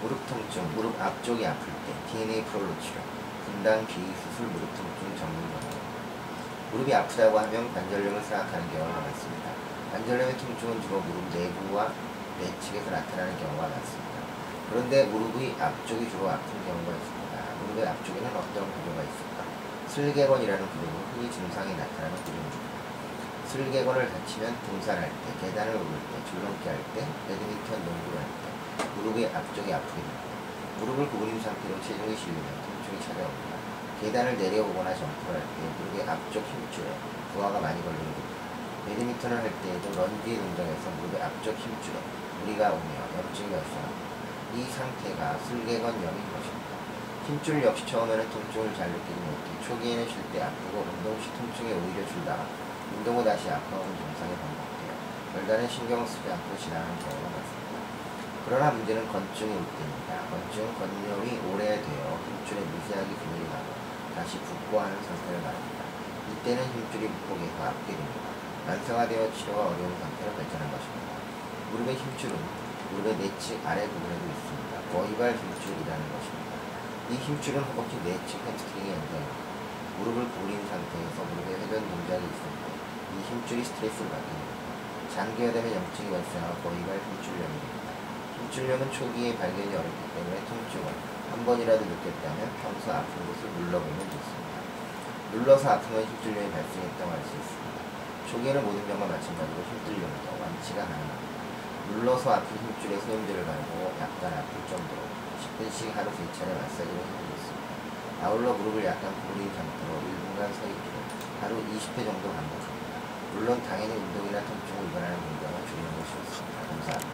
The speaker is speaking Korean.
무릎 통증, 무릎 앞쪽이 아플 때 DNA 프롤로 치료, 분당 비수술 무릎 통증 전문 병원. 무릎이 아프다고 하면 관절염을 생각하는 경우가 많습니다. 관절염의 통증은 주로 무릎 내부와 내측에서 나타나는 경우가 많습니다. 그런데 무릎의 앞쪽이 주로 아픈 경우가 있습니다. 무릎의 앞쪽에는 어떤 구조가 있을까? 슬개건이라는 구조로 흔히 증상이 나타나는 구조입니다. 슬개건을 다치면 등산할 때, 계단을 오를 때, 줄넘기 할 때, 배드민턴 농구를 할 때, 무릎의 앞쪽이 아프게 됩니다. 무릎을 구부린 상태로 체중이 실리면 통증이 찾아옵니다. 계단을 내려오거나 점프를 할 때 무릎의 앞쪽 힘줄에 부하가 많이 걸리게 됩니다. 배드민턴을 할 때에도 런지 동작에서 무릎의 앞쪽 힘줄에 무리가 오며 염증이 발생합니다. 이 상태가 슬개건염인 것입니다. 힘줄 역시 처음에는 통증을 잘 느끼지 못해 초기에는 쉴 때 아프고 운동 시 통증이 오히려 줄다가 운동 후 다시 아파오는 증상이 반복돼요. 별다른 신경 쓰지 않고 지나는 경우가 많습니다. 그러나 문제는 건증이 올 때입니다. 건증은 건염이 오래되어 힘줄에 미세하게 근육이 나고 다시 붓고 하는 상태를 말합니다. 이때는 힘줄이 붓고개서 아프게 됩니다. 만성화되어 치료가 어려운 상태로 발전한 것입니다. 무릎의 힘줄은 무릎의 내측 아래 부분에도 있습니다. 거이발 힘줄이라는 것입니다. 이 힘줄은 허벅지 내측 햄스트링의 연장입니다. 무릎을 구부린 상태에서 무릎에 회전 동작이 있을 때 이 힘줄이 스트레스를 받게 됩니다. 장기화되면 염증이 발생하고 거이발 힘줄염이 됩니다. 힘줄염은 초기에 발견이 어렵기 때문에 통증을 한 번이라도 느꼈다면 평소 아픈 곳을 눌러보면 좋습니다. 눌러서 아프면 힘줄염이 발생했다고 할 수 있습니다. 초기에는 모든 병과 마찬가지로 힘줄염도 완치가 가능합니다. 눌러서 아픈 힘줄에 소염제를 바르고 약간 아플 정도로 10분씩 하루 세 차례 마사지를 해주고 있습니다. 아울러 무릎을 약간 구부린 상태로 1분간 서 있기를 하루 20회 정도 반복합니다. 물론 당연히 운동이나 통증을 유발하는 운동은 줄이는 것이 좋습니다. 감사합니다.